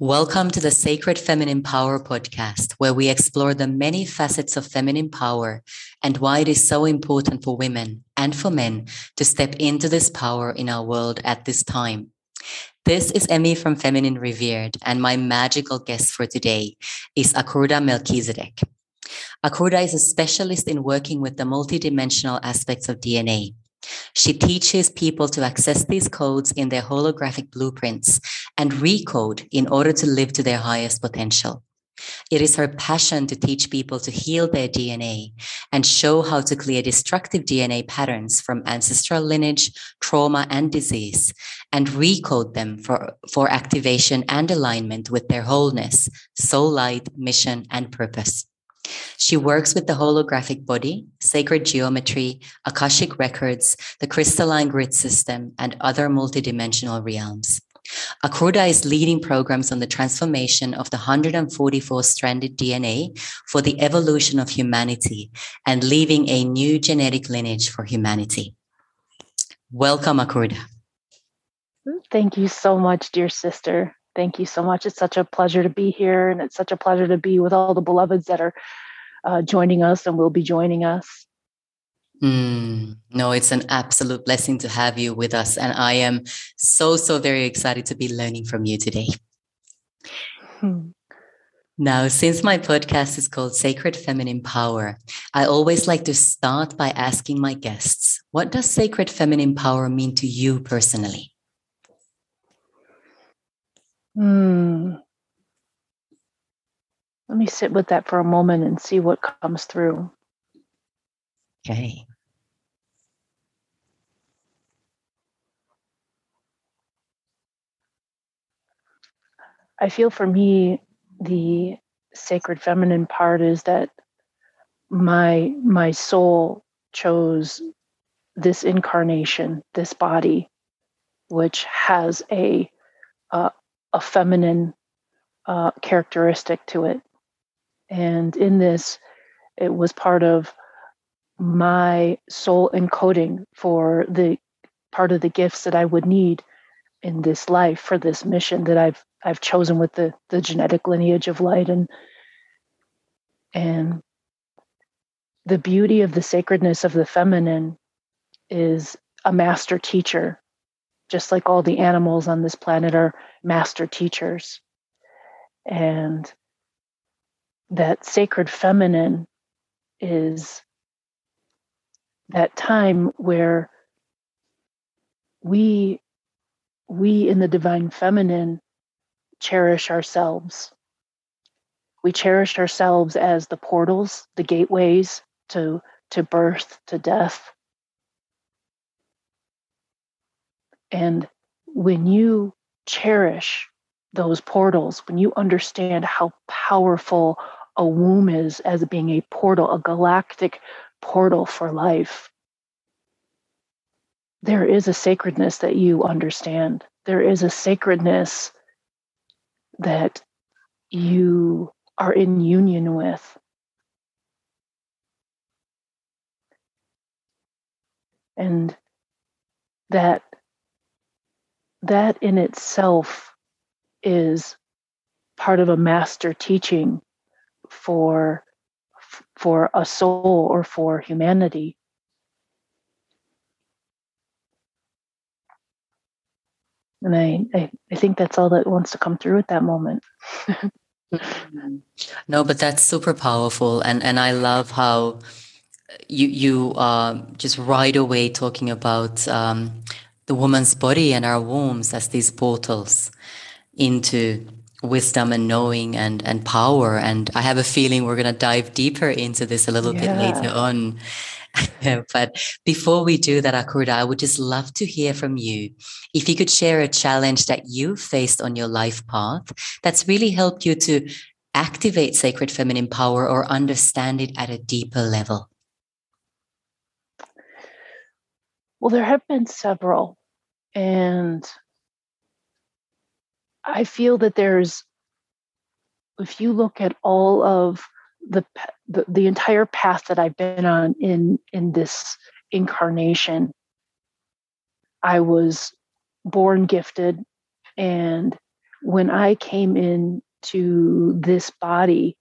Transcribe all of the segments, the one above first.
Welcome to the Sacred Feminine Power podcast, where we explore the many facets of feminine power and why it is so important for women and for men to step into this power in our world at this time. This is Emmy from Feminine Revered, and my magical guest for today is Akurda Melchizedek. Akurda is a specialist in working with the multidimensional aspects of DNA. She teaches people to access these codes in their holographic blueprints and recode in order to live to their highest potential. It is her passion to teach people to heal their DNA and show how to clear destructive DNA patterns from ancestral lineage, trauma, and disease, and recode them for, for activation and alignment with their wholeness, soul light, mission, and purpose. She works with the holographic body, sacred geometry, Akashic records, the crystalline grid system, and other multidimensional realms. Akurda is leading programs on the transformation of the 144 stranded DNA for the evolution of humanity and leaving a new genetic lineage for humanity. Welcome, Akurda. Thank you so much, dear sister. Thank you so much. It's such a pleasure to be here, and it's such a pleasure to be with all the beloveds that are uh, joining us and will be joining us. Mm, no, it's an absolute blessing to have you with us. And I am so, so very excited to be learning from you today. Hmm. Now, since my podcast is called Sacred Feminine Power, I always like to start by asking my guests, what does sacred feminine power mean to you personally? Hmm. Let me sit with that for a moment and see what comes through. Okay. I feel for me, the sacred feminine part is that my my soul chose this incarnation, this body, which has a uh, a feminine uh, characteristic to it. And in this, it was part of my soul encoding for the part of the gifts that I would need in this life for this mission that I've I've chosen with the the genetic lineage of light and and the beauty of the sacredness of the feminine is a master teacher just like all the animals on this planet are master teachers. And that sacred feminine is that time where we we in the divine feminine cherish ourselves. We cherish ourselves as the portals the gateways to to birth to death and when you cherish those portals, when you understand how powerful a womb is as being a portal, a galactic portal for life, there is a sacredness that you understand. There is a sacredness that you are in union with. And that that in itself is part of a master teaching for for a soul or for humanity. And I, I, I think that's all that wants to come through at that moment. No but that's super powerful. And and i love how you you uh, just right away talking about um, the woman's body and our wombs as these portals into wisdom and knowing and and power. And i have a feeling we're going to dive deeper into this a little yeah. bit later on. But before we do that akurda i would just love to hear from you. If you could share a challenge that you faced on your life path that's really helped you to activate sacred feminine power or understand it at a deeper level well there have been several and I feel that there's, if you look at all of the, the the entire path that I've been on in in this incarnation, I was born gifted and when I came in to this body,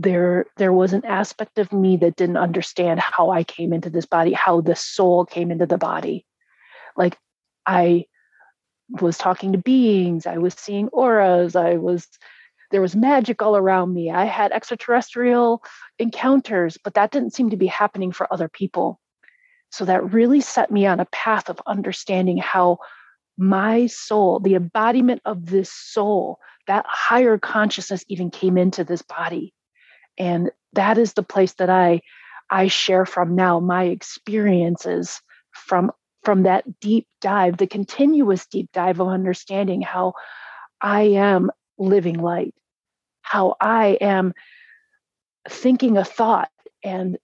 there there was an aspect of me that didn't understand how I came into this body, how the soul came into the body. Like I was talking to beings, I was seeing auras, I was there was magic all around me. I had extraterrestrial encounters, but that didn't seem to be happening for other people. So that really set me on a path of understanding how my soul, the embodiment of this soul, that higher consciousness even came into this body and that is the place that i i share from now my experiences from from that deep dive the continuous deep dive of understanding how i am living light how i am thinking a thought and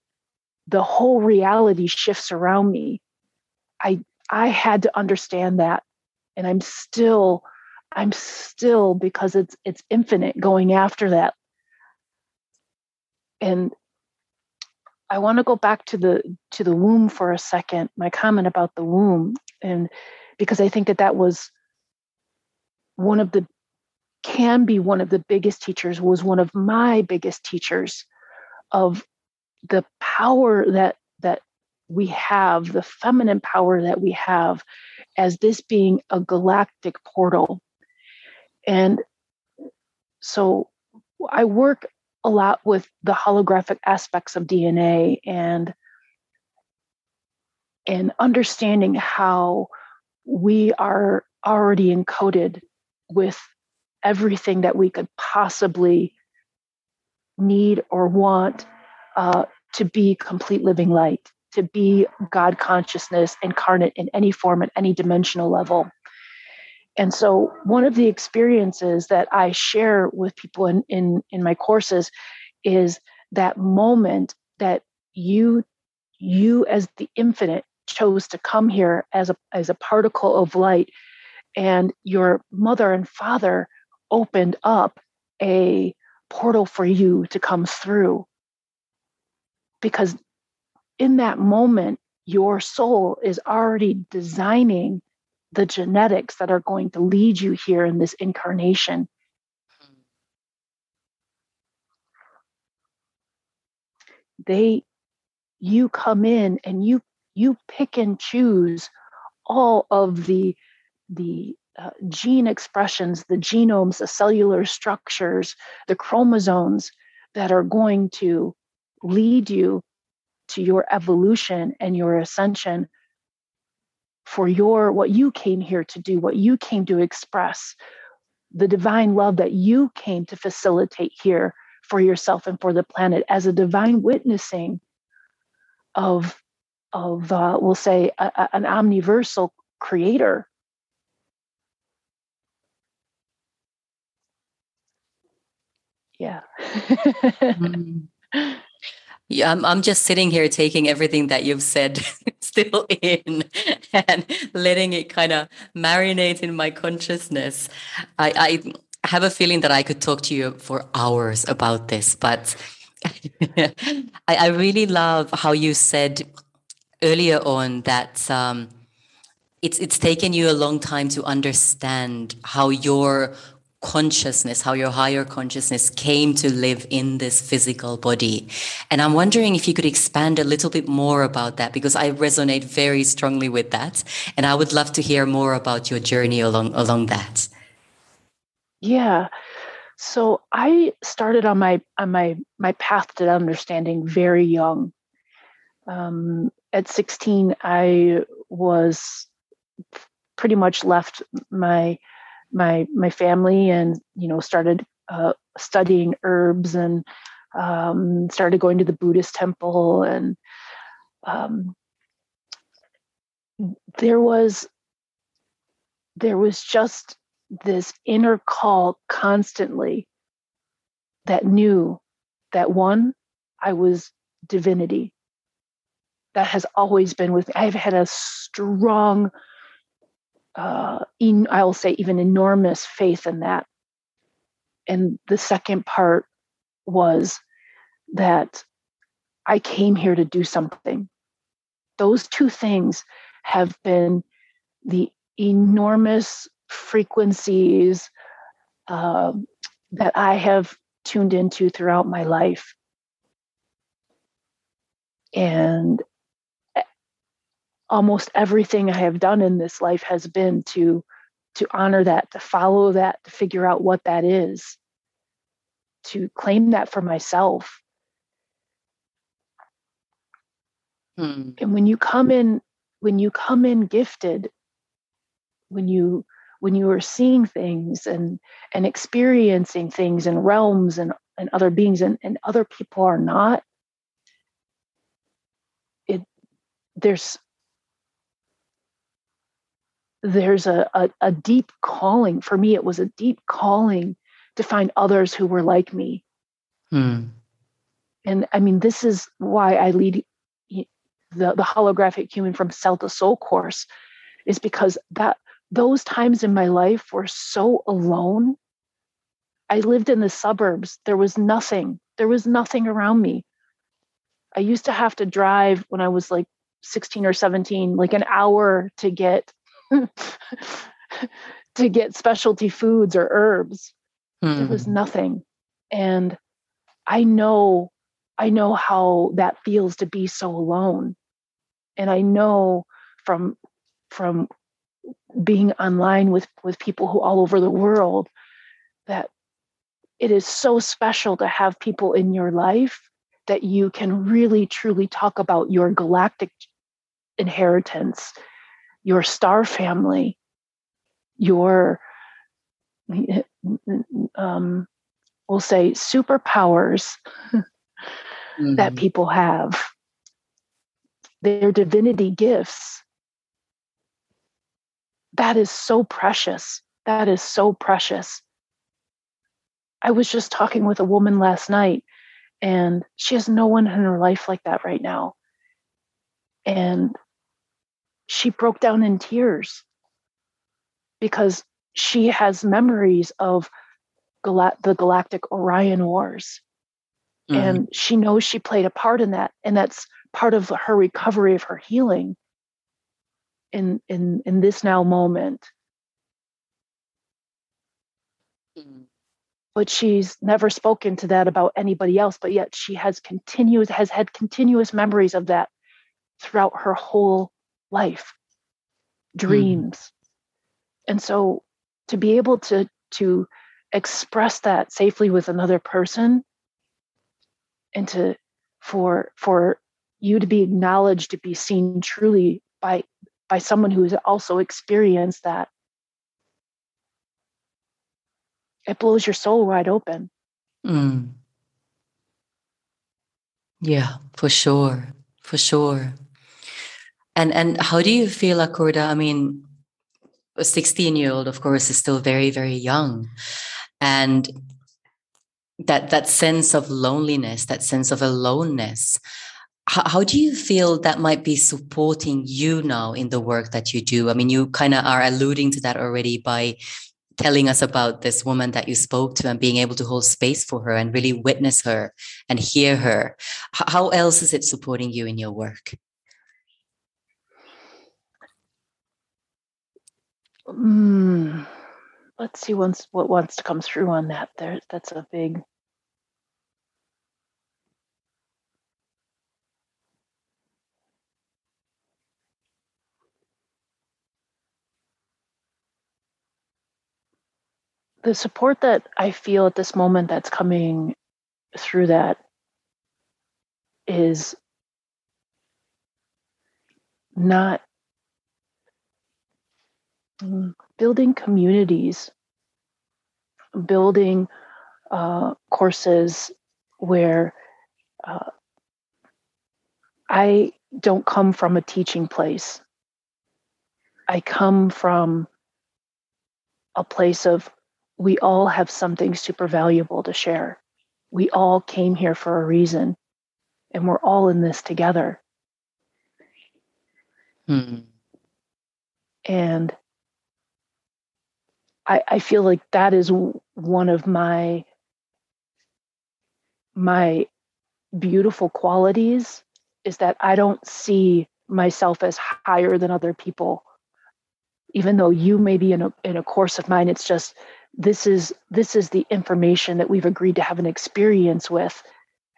the whole reality shifts around me. I i had to understand that and i'm still i'm still because it's it's infinite going after that and I want to go back to the to the womb for a second. My comment about the womb, and because I think that that was one of the can be one of the biggest teachers was one of my biggest teachers of the power that that we have the feminine power that we have as this being a galactic portal and so i work a lot with the holographic aspects of DNA and and understanding how we are already encoded with everything that we could possibly need or want uh, to be complete living light, to be God consciousness incarnate in any form at any dimensional level. And so, one of the experiences that I share with people in, in, in my courses is that moment that you you as the infinite chose to come here as a as a particle of light and your mother and father opened up a portal for you to come through. Because in that moment your soul is already designing the genetics that are going to lead you here in this incarnation. They, you come in and you you pick and choose all of the the uh, gene expressions, the genomes, the cellular structures, the chromosomes that are going to lead you to your evolution and your ascension for your what you came here to do, what you came to express, the divine love that you came to facilitate here for yourself and for the planet as a divine witnessing of of uh, we'll say a, a, an omniversal creator. Yeah. Mm. Yeah, I'm, I'm just sitting here taking everything that you've said still in and letting it kind of marinate in my consciousness. I, I have a feeling that I could talk to you for hours about this, but I, I really love how you said earlier on that um, it's it's taken you a long time to understand how your consciousness, how your higher consciousness came to live in this physical body. And I'm wondering if you could expand a little bit more about that because I resonate very strongly with that. And I would love to hear more about your journey along along that. Yeah. So I started on my on my my path to understanding very young. Um, at 16, I was pretty much left my my my family and you know started uh, studying herbs and um, started going to the Buddhist temple and um, there was there was just this inner call constantly that knew that one I was divinity that has always been with me. I've had a strong uh, in, I'll say, even enormous faith in that. And the second part was that I came here to do something. Those two things have been the enormous frequencies uh, that I have tuned into throughout my life. And almost everything I have done in this life has been to to honor that, to follow that, to figure out what that is, to claim that for myself. Hmm. And when you come in, when you come in gifted, when you when you are seeing things and and experiencing things in realms and, and other beings and, and other people are not, it there's there's a, a, a deep calling. For me it was a deep calling to find others who were like me. Hmm. and i mean this is why i lead the, the holographic human from cell to soul course is because that those times in my life were so alone. I lived in the suburbs. There was nothing. There was nothing around me. I used to have to drive when i was like 16 or 17 like an hour to get to get specialty foods or herbs. Mm. There was hmm. nothing. And I know, I know how that feels to be so alone. And I know from from being online with with people who all over the world that it is so special to have people in your life that you can really truly talk about your galactic inheritance your star family, your, um, we'll say, superpowers mm-hmm. that people have, their divinity gifts. That is so precious. That is so precious. I was just talking with a woman last night, and she has no one in her life like that right now. And she broke down in tears because she has memories of Gal- the Galactic Orion Wars. Mm-hmm. And she knows she played a part in that. And that's part of her recovery of her healing in in in this now moment. Mm-hmm. But she's never spoken to that about anybody else, but yet she has continuous has had continuous memories of that throughout her whole life, hmm. dreams. Mm. And so to be able to to express that safely with another person and to for for you to be acknowledged to be seen truly by by someone who has also experienced that it blows your soul wide open mm. yeah for sure for sure and and how do you feel, Akurda? I mean, a 16 year old, of course, is still very, very young. And that that sense of loneliness, that sense of aloneness, how, how do you feel that might be supporting you now in the work that you do? I mean, you kind of are alluding to that already by telling us about this woman that you spoke to and being able to hold space for her and really witness her and hear her. How else is it supporting you in your work? Mm, let's see once what wants to come through on that. There, that's a big. The support that I feel at this moment that's coming through that is not building communities, building uh, courses where uh, I don't come from a teaching place. I come from a place of we all have something super valuable to share. We all came here for a reason, and we're all in this together. Hmm. And I, I feel like that is one of my my beautiful qualities is that I don't see myself as higher than other people. even though you may be in a in a course of mine, it's just this is this is the information that we've agreed to have an experience with.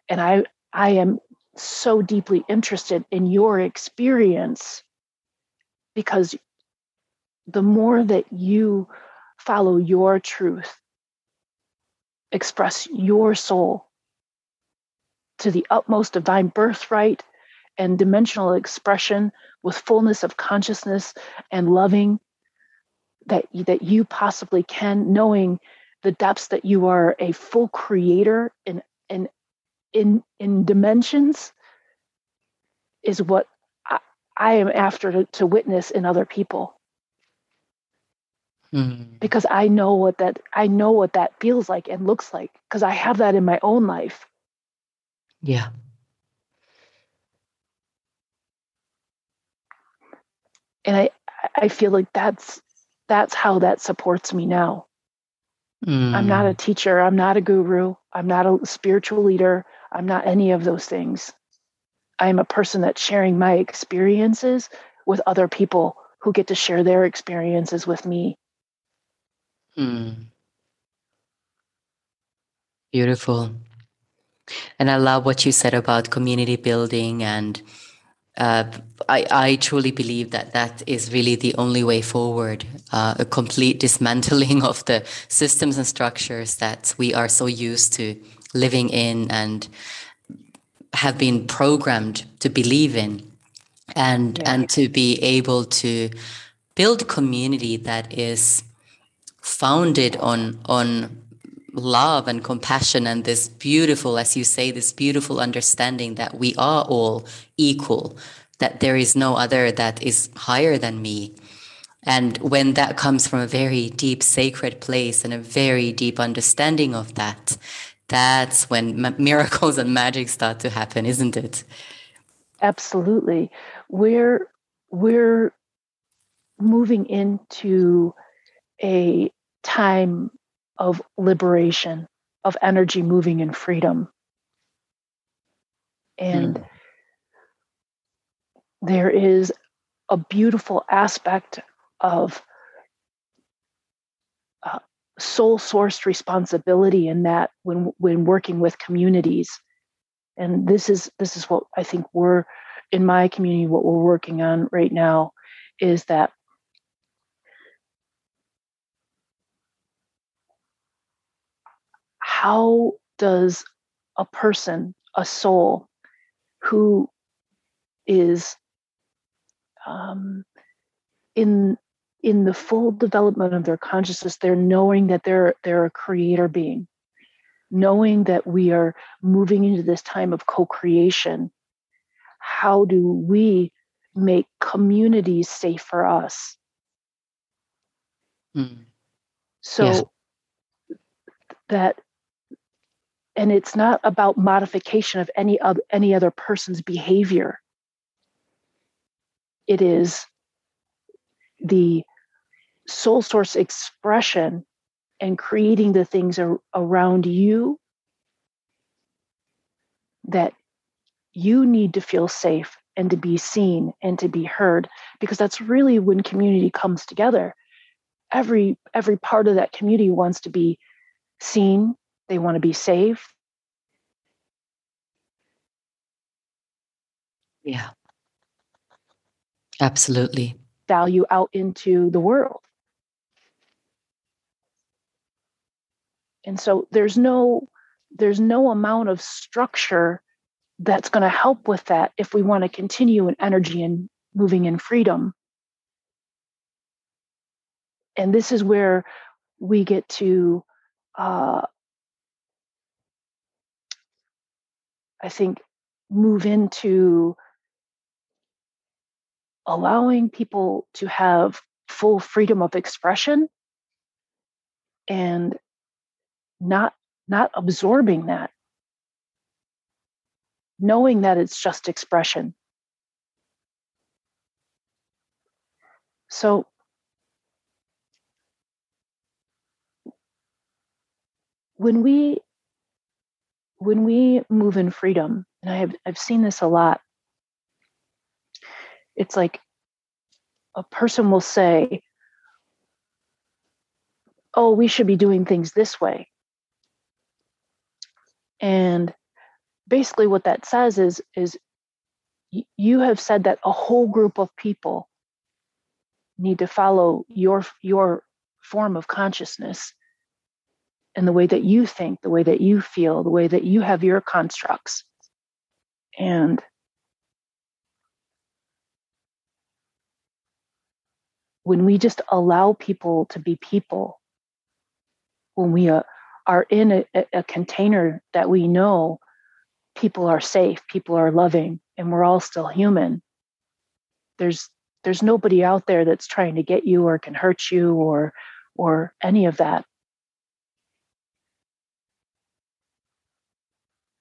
And I I am so deeply interested in your experience because the more that you follow your truth, express your soul to the utmost of divine birthright and dimensional expression with fullness of consciousness and loving that that you possibly can knowing the depths that you are a full creator in in in in dimensions is what I, I am after to, to, witness in other people mm. because I know what that I know what that feels like and looks like because I have that in my own life. Yeah. And I I feel like that's that's how that supports me now. Mm. I'm not a mm. teacher, I'm not a guru, I'm not a spiritual leader, I'm not any of those things. I'm a person that's sharing my experiences with other people who get to share their experiences with me. Mm. Beautiful. And I love what you said about community building. And uh, I, I truly believe that that is really the only way forward uh, a complete dismantling of the systems and structures that we are so used to living in and have been programmed to believe in and yeah. and to be able to build community that is founded on on love and compassion and this beautiful as you say this beautiful understanding that we are all equal that there is no other that is higher than me. And when that comes from a very deep sacred place and a very deep understanding of that that's when miracles and magic start to happen isn't it? Absolutely. We're we're moving into a time of liberation of energy moving in freedom and mm. there is a beautiful aspect of soul sourced responsibility in that when when working with communities and this is this is what i think we're in my community what we're working on right now is that how does a person a soul who is um, in in the full development of their consciousness they're knowing that they're they're a creator being knowing that we are moving into this time of co-creation how do we make communities safe for us mm. so yes. that and it's not about modification of any of any other person's behavior. It is the soul source expression and creating the things ar- around you that you need to feel safe and to be seen and to be heard because that's really when community comes together. Every every part of that community wants to be seen they want to be safe. Yeah. Absolutely. Value out into the world. And so there's no there's no amount of structure that's going to help with that if we want to continue in energy and moving in freedom. And this is where we get to uh, i think move into allowing people to have full freedom of expression and not not absorbing that. Knowing that it's just expression. So when we when we move in freedom and i have i've seen this a lot it's like a person will say oh, we should be doing things this way. And basically what that says is is you have said that a whole group of people need to follow your your form of consciousness and the way that you think the way that you feel the way that you have your constructs. And when we just allow people to be people when we uh, are in a, a container that we know people are safe people are loving and we're all still human there's there's nobody out there that's trying to get you or can hurt you or or any of that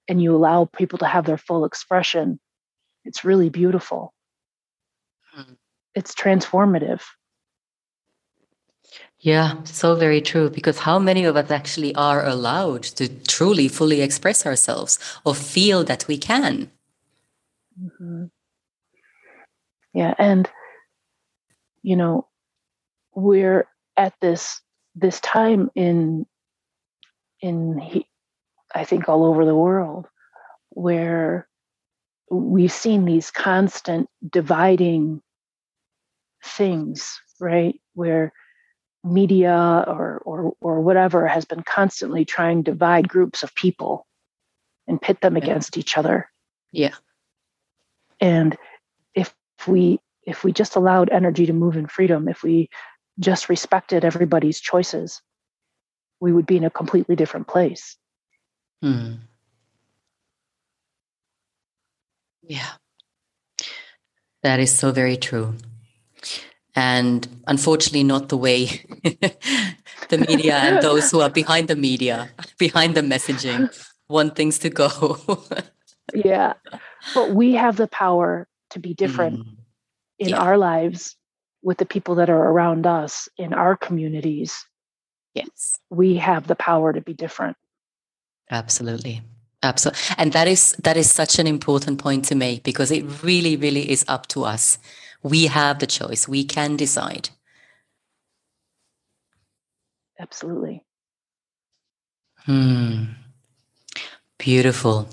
and you allow people to have their full expression it's really beautiful mm. it's transformative yeah, so very true. Because how many of us actually are allowed to truly, fully express ourselves or feel that we can? Mm-hmm. Yeah, and you know, we're at this this time in in I think all over the world where we've seen these constant dividing things, right? Where media or or or whatever has been constantly trying to divide groups of people and pit them against each other. Yeah. And if we if we just allowed energy to move in freedom, if we just respected everybody's choices, we would be in a completely different place. Hmm. Yeah. That is so very true. And unfortunately, not the way the media and those who are behind the media, behind the messaging, want things to go. yeah. But we have the power to be different mm. in yeah. our lives with the people that are around us in our communities. Yes. We have the power to be different. Absolutely. Absolutely. And that is that is such an important point to make because it really, really is up to us. We have the choice. We can decide. Absolutely. Hmm. Beautiful.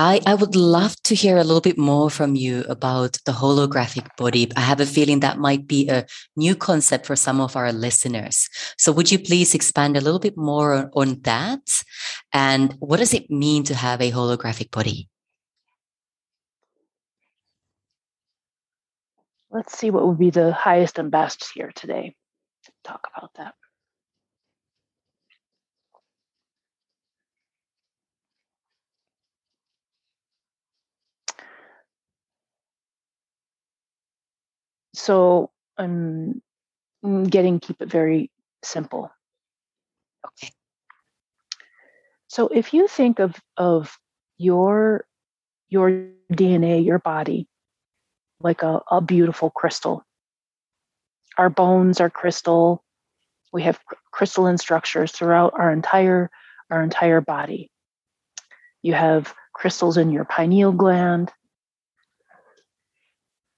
I, I would love to hear a little bit more from you about the holographic body. I have a feeling that might be a new concept for some of our listeners. So, would you please expand a little bit more on, on that? And what does it mean to have a holographic body? Let's see what would be the highest and best here today. Talk about that. So I'm mm, getting keep it very simple. Okay. So if you think of of your your DNA, your body, like a, a beautiful crystal. Our bones are crystal. We have crystalline structures throughout our entire our entire body. You have crystals in your pineal gland.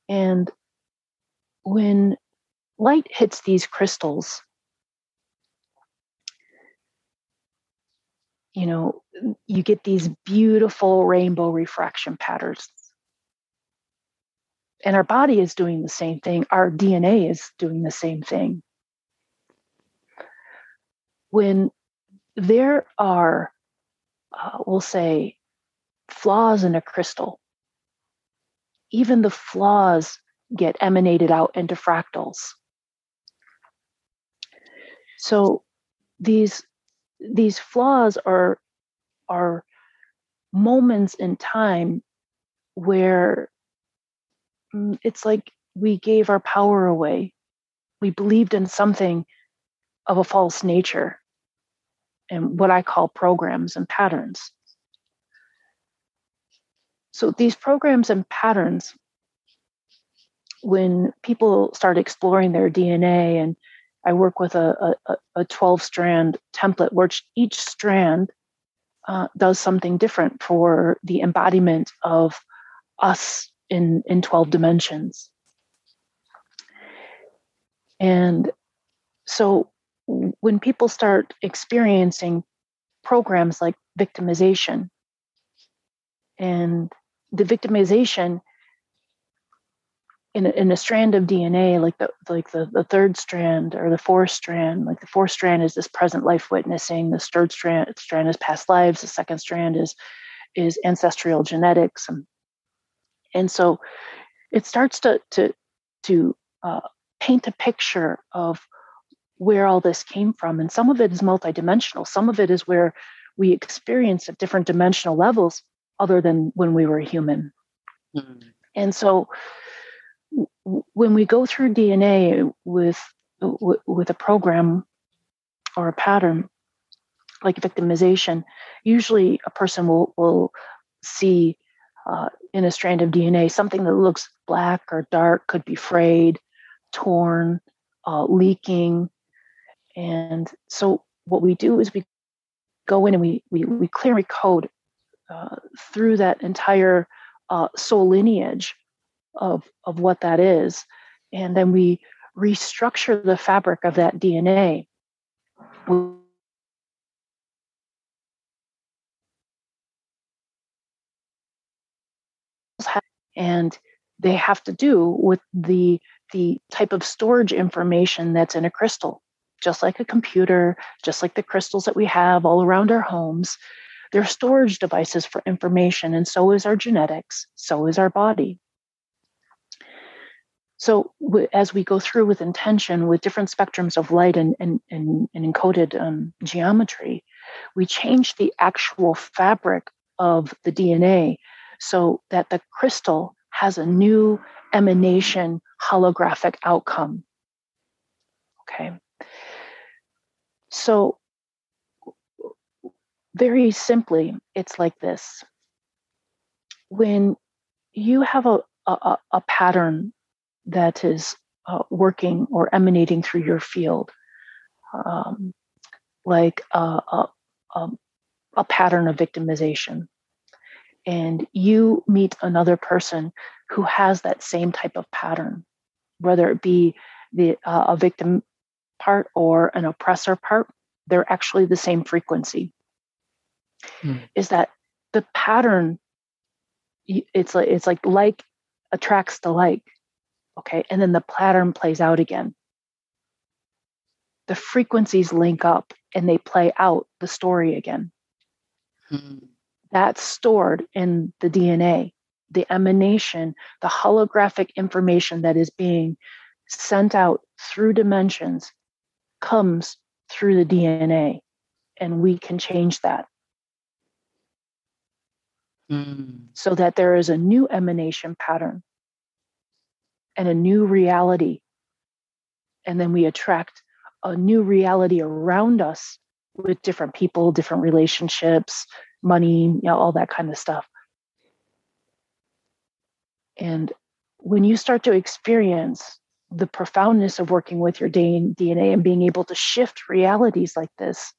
And when light hits these crystals, you know, you get these beautiful rainbow refraction patterns. And our body is doing the same thing, our DNA is doing the same thing. When there are, uh, we'll say, flaws in a crystal, even the flaws get emanated out into fractals. So these these flaws are are moments in time where mm, it's like we gave our power away. We believed in something of a false nature and what I call programs and patterns. So these programs and patterns when people start exploring their DNA, and I work with a, a, a 12 strand template where each strand uh, does something different for the embodiment of us in, in 12 dimensions. And so when people start experiencing programs like victimization and the victimization in a, in a strand of DNA, like the like the, the third strand or the fourth strand, like the fourth strand is this present life witnessing, the third strand strand is past lives, the second strand is is ancestral genetics, and and so it starts to to to uh, paint a picture of where all this came from, and some of it is multidimensional. Some of it is where we experience at different dimensional levels, other than when we were human. Mm. And so when we go through DNA with with a program or a pattern like victimization, usually a person will will see uh, in a strand of DNA something that looks black or dark, could be frayed, torn, uh, leaking, and so what we do is we go in and we we, we clear code uh, through that entire uh, soul lineage of, of what that is. And then we restructure the fabric of that DNA. And they have to do with the the type of storage information that's in a crystal just like a computer just like the crystals that we have all around our homes they're storage devices for information and so is our genetics so is our body so w- as we go through with intention, with different spectrums of light and, and, and, and encoded um, geometry, we change the actual fabric of the DNA so that the crystal has a new emanation holographic outcome. Okay. So, very simply, it's like this. When you have a, a, a pattern that is uh, working or emanating through your field, um, like a, a, a pattern of victimization. And you meet another person who has that same type of pattern, whether it be the uh, a victim part or an oppressor part, they're actually the same frequency. Hmm. Is that the pattern? It's like it's like like attracts to like Okay. And then the pattern plays out again. The frequencies link up and they play out the story again. Hmm. That's stored in the DNA, the emanation, the holographic information that is being sent out through dimensions comes through the DNA. And we can change that. Mm. So that there is a new emanation pattern and a new reality. And then we attract a new reality around us with different people, different relationships, money, you know, all that kind of stuff. And when you start to experience the profoundness of working with your DNA and being able to shift realities like this,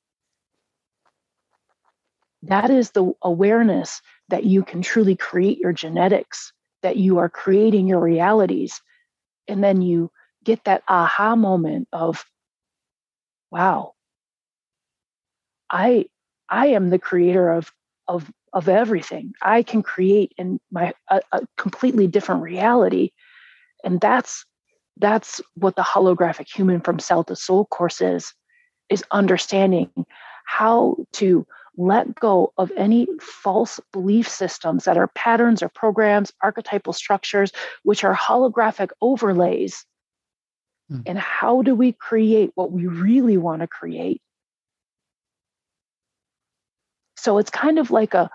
that is the awareness that you can truly create your genetics, that you are creating your realities, and then you get that aha moment of wow. I i am the creator of of of everything. I can create in my a, a completely different reality. And that's that's what the holographic human from cell to soul course is is understanding how to let go of any false belief systems that are patterns or programs, archetypal structures, which are holographic overlays. Mm. And how do we create what we really want to create? So it's kind of like a,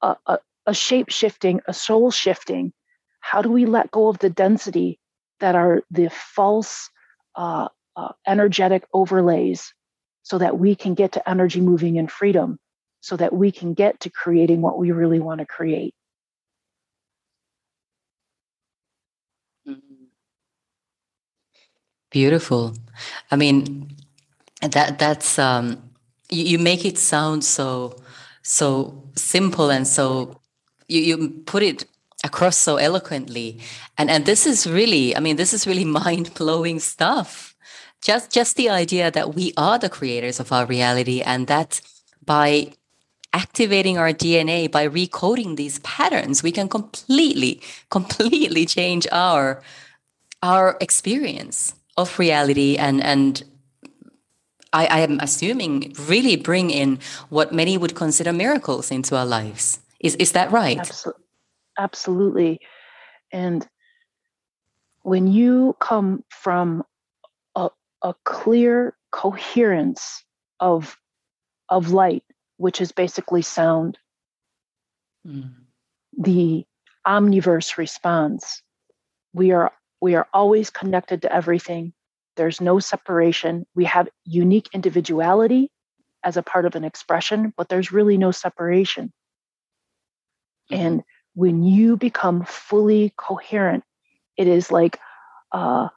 a, a shape shifting, a soul shifting. How do we let go of the density that are the false uh, uh, energetic overlays so that we can get to energy moving in freedom? So that we can get to creating what we really want to create. Mm-hmm. Beautiful. I mean, that that's um, you, you make it sound so so simple and so you, you put it across so eloquently and and this is really i mean this is really mind-blowing stuff just just the idea that we are the creators of our reality and that by activating our DNA by recoding these patterns, we can completely, completely change our our experience of reality and and I, I am assuming really bring in what many would consider miracles into our lives. Is is that right? Absolutely. Absolutely. And when you come from a, a clear coherence of of light which is basically sound. Mm. The omniverse responds. We are we are always connected to everything. There's no separation. We have unique individuality as a part of an expression, but there's really no separation. Mm-hmm. And when you become fully coherent, it is like uh,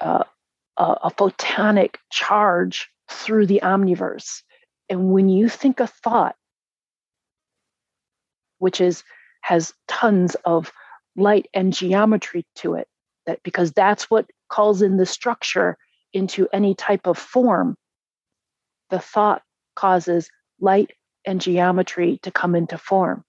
uh, a photonic charge through the omniverse. And when you think a thought, which is has tons of light and geometry to it, that because that's what calls in the structure into any type of form, the thought causes light and geometry to come into form.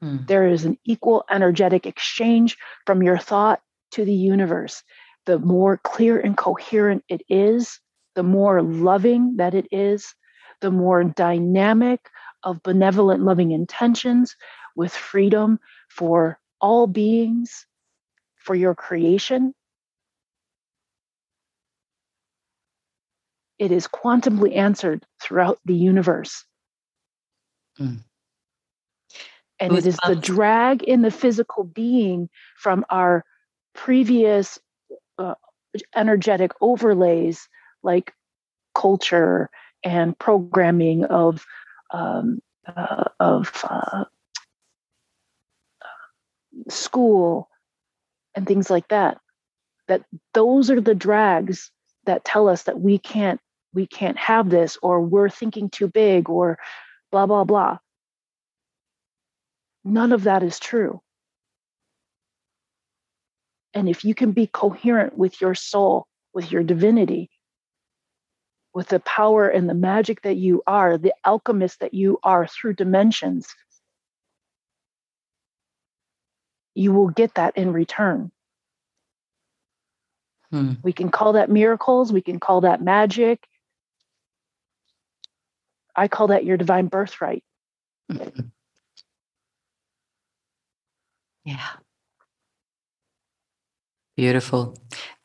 Hmm. There is an equal energetic exchange from your thought to the universe. The more clear and coherent it is, the more loving that it is, the more dynamic of benevolent, loving intentions with freedom for all beings, for your creation. It is quantumly answered throughout the universe. Mm. And it is the drag in the physical being from our previous uh, energetic overlays like culture and programming of um, uh, of uh, school and things like that that those are the drags that tell us that we can't we can't have this or we're thinking too big or blah blah blah. None of that is true. And if you can be coherent with your soul, with your divinity, with the power and the magic that you are, the alchemist that you are through dimensions, you will get that in return. Hmm. We can call that miracles, we can call that magic. I call that your divine birthright. yeah. Beautiful.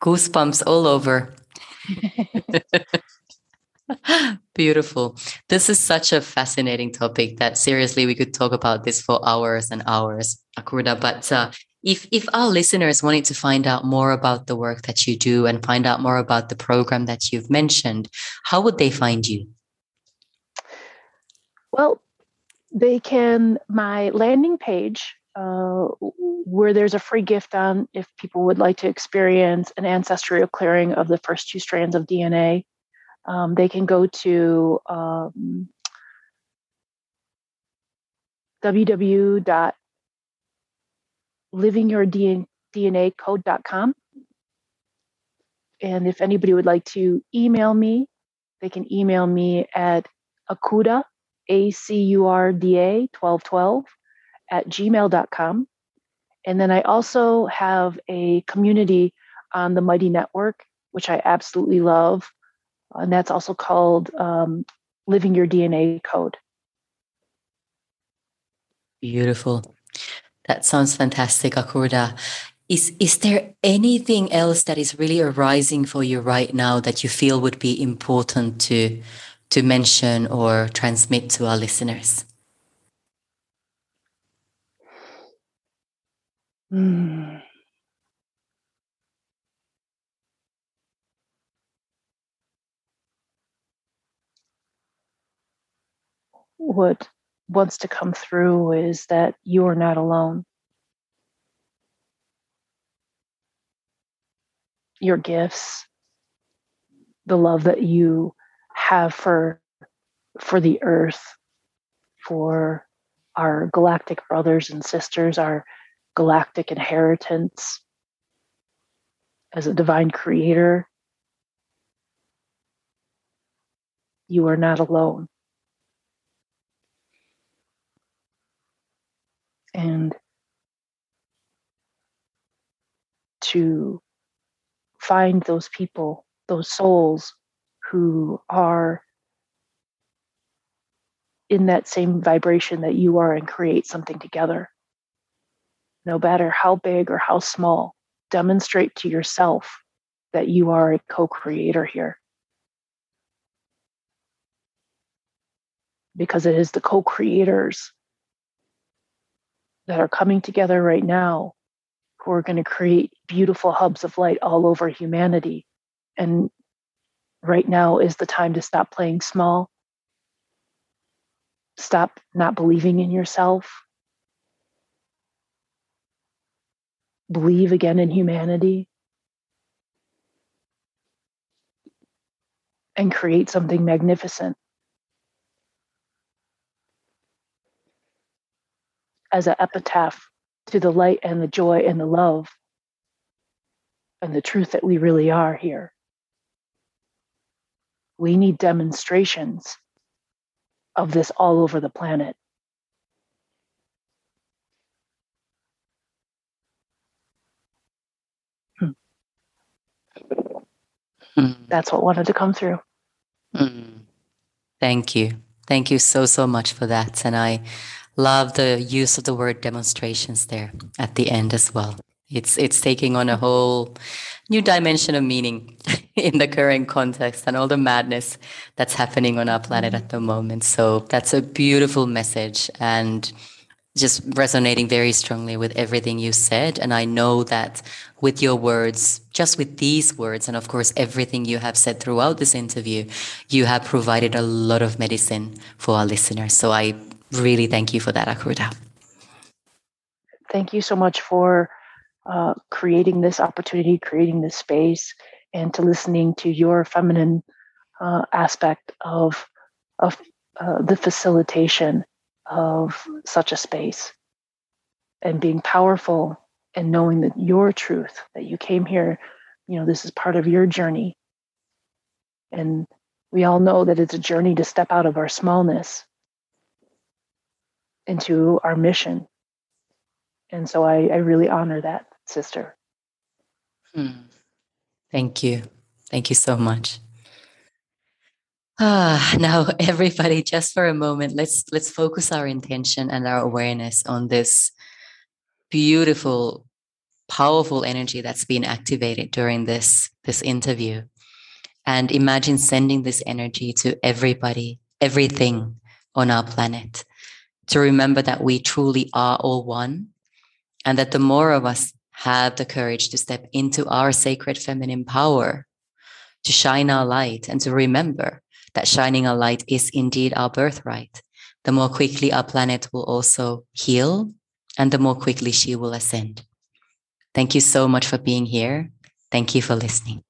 Goosebumps all over. Beautiful. This is such a fascinating topic that seriously we could talk about this for hours and hours, Akurda. But uh, if if our listeners wanted to find out more about the work that you do and find out more about the program that you've mentioned, how would they find you? Well, they can my landing page uh, where there's a free gift on if people would like to experience an ancestral clearing of the first two strands of DNA. Um, they can go to um, www.livingyourdnacode.com. And if anybody would like to email me, they can email me at Acurda, A C U R D A 1212 at gmail.com. And then I also have a community on the Mighty Network, which I absolutely love. And that's also called um, Living Your DNA Code. Beautiful. That sounds fantastic, Akurda. Is is there anything else that is really arising for you right now that you feel would be important to to mention or transmit to our listeners? Mm. what wants to come through is that you are not alone. Your gifts, the love that you have for for the earth, for our galactic brothers and sisters, our galactic inheritance as a divine creator. You are not alone. And to find those people, those souls who are in that same vibration that you are and create something together. No matter how big or how small, demonstrate to yourself that you are a co creator here. Because it is the co creators that are coming together right now who are going to create beautiful hubs of light all over humanity. And right now is the time to stop playing small, stop not believing in yourself, believe again in humanity, and create something magnificent. As an epitaph to the light and the joy and the love and the truth that we really are here. We need demonstrations of this all over the planet. Hmm. Hmm. That's what wanted to come through. Hmm. Thank you. Thank you so, so much for that. And I love the use of the word demonstrations there at the end as well. It's it's taking on a whole new dimension of meaning in the current context and all the madness that's happening on our planet at the moment. So that's a beautiful message and just resonating very strongly with everything you said. And I know that with your words, just with these words, and of course, everything you have said throughout this interview, you have provided a lot of medicine for our listeners. So I really thank you for that, Akurda. Thank you so much for uh, creating this opportunity, creating this space, and to listening to your feminine uh, aspect of of uh, the facilitation of such a space, and being powerful and knowing that your truth that you came here, you know, this is part of your journey, and we all know that it's a journey to step out of our smallness into our mission. And so I, I really honor that, sister. Hmm. Thank you. Thank you so much. Ah, now everybody, just for a moment, let's let's focus our intention and our awareness on this beautiful, powerful energy that's been activated during this this interview. And imagine sending this energy to everybody, everything on our planet to remember that we truly are all one and that the more of us have the courage to step into our sacred feminine power, to shine our light, and to remember that shining our light is indeed our birthright, the more quickly our planet will also heal and the more quickly she will ascend. Thank you so much for being here. Thank you for listening.